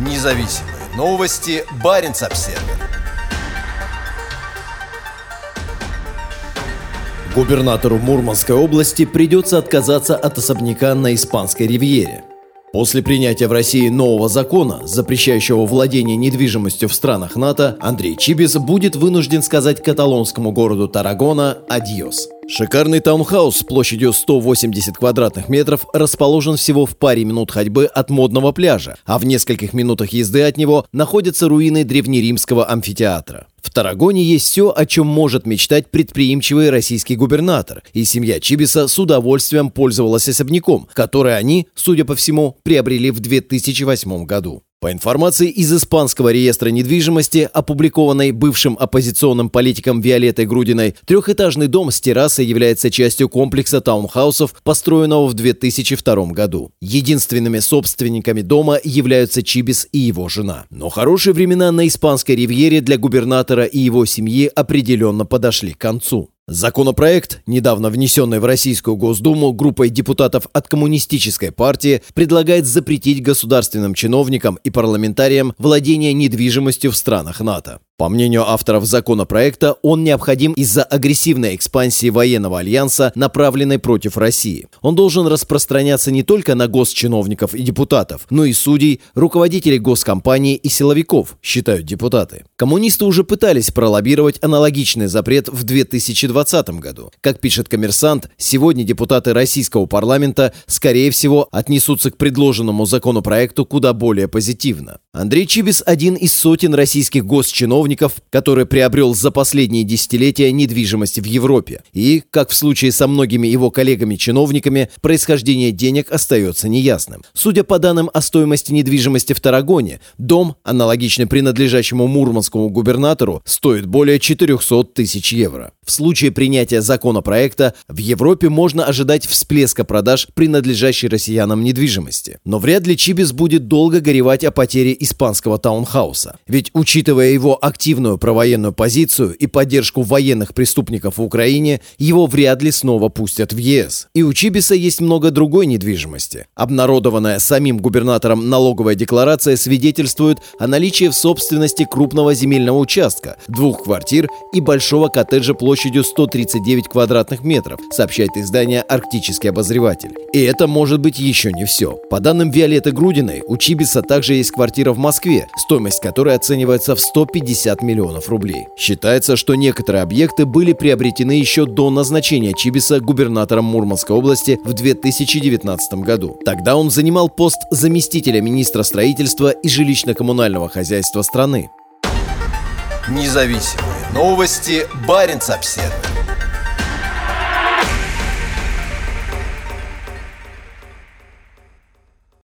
Независимые новости. Барин обсерва Губернатору Мурманской области придется отказаться от особняка на Испанской ривьере. После принятия в России нового закона, запрещающего владение недвижимостью в странах НАТО, Андрей Чибис будет вынужден сказать каталонскому городу Тарагона «Адьос». Шикарный таунхаус площадью 180 квадратных метров расположен всего в паре минут ходьбы от модного пляжа, а в нескольких минутах езды от него находятся руины древнеримского амфитеатра. В Тарагоне есть все, о чем может мечтать предприимчивый российский губернатор, и семья Чибиса с удовольствием пользовалась особняком, который они, судя по всему, приобрели в 2008 году. По информации из Испанского реестра недвижимости, опубликованной бывшим оппозиционным политиком Виолеттой Грудиной, трехэтажный дом с террасой является частью комплекса таунхаусов, построенного в 2002 году. Единственными собственниками дома являются Чибис и его жена. Но хорошие времена на Испанской ривьере для губернатора и его семьи определенно подошли к концу. Законопроект, недавно внесенный в Российскую Госдуму группой депутатов от Коммунистической партии, предлагает запретить государственным чиновникам и парламентариям владение недвижимостью в странах НАТО. По мнению авторов законопроекта, он необходим из-за агрессивной экспансии военного альянса, направленной против России. Он должен распространяться не только на госчиновников и депутатов, но и судей, руководителей госкомпаний и силовиков, считают депутаты. Коммунисты уже пытались пролоббировать аналогичный запрет в 2020 году. Как пишет коммерсант, сегодня депутаты российского парламента, скорее всего, отнесутся к предложенному законопроекту куда более позитивно. Андрей Чибис – один из сотен российских госчиновников, чиновников, который приобрел за последние десятилетия недвижимость в Европе. И, как в случае со многими его коллегами-чиновниками, происхождение денег остается неясным. Судя по данным о стоимости недвижимости в Тарагоне, дом, аналогичный принадлежащему мурманскому губернатору, стоит более 400 тысяч евро. В случае принятия законопроекта в Европе можно ожидать всплеска продаж принадлежащей россиянам недвижимости. Но вряд ли Чибис будет долго горевать о потере испанского таунхауса. Ведь, учитывая его активность активную провоенную позицию и поддержку военных преступников в Украине, его вряд ли снова пустят в ЕС. И у Чибиса есть много другой недвижимости. Обнародованная самим губернатором налоговая декларация свидетельствует о наличии в собственности крупного земельного участка, двух квартир и большого коттеджа площадью 139 квадратных метров, сообщает издание «Арктический обозреватель». И это может быть еще не все. По данным Виолетты Грудиной, у Чибиса также есть квартира в Москве, стоимость которой оценивается в 150 50 миллионов рублей. Считается, что некоторые объекты были приобретены еще до назначения Чибиса губернатором Мурманской области в 2019 году. Тогда он занимал пост заместителя министра строительства и жилищно-коммунального хозяйства страны. Независимые новости. Барин обседный.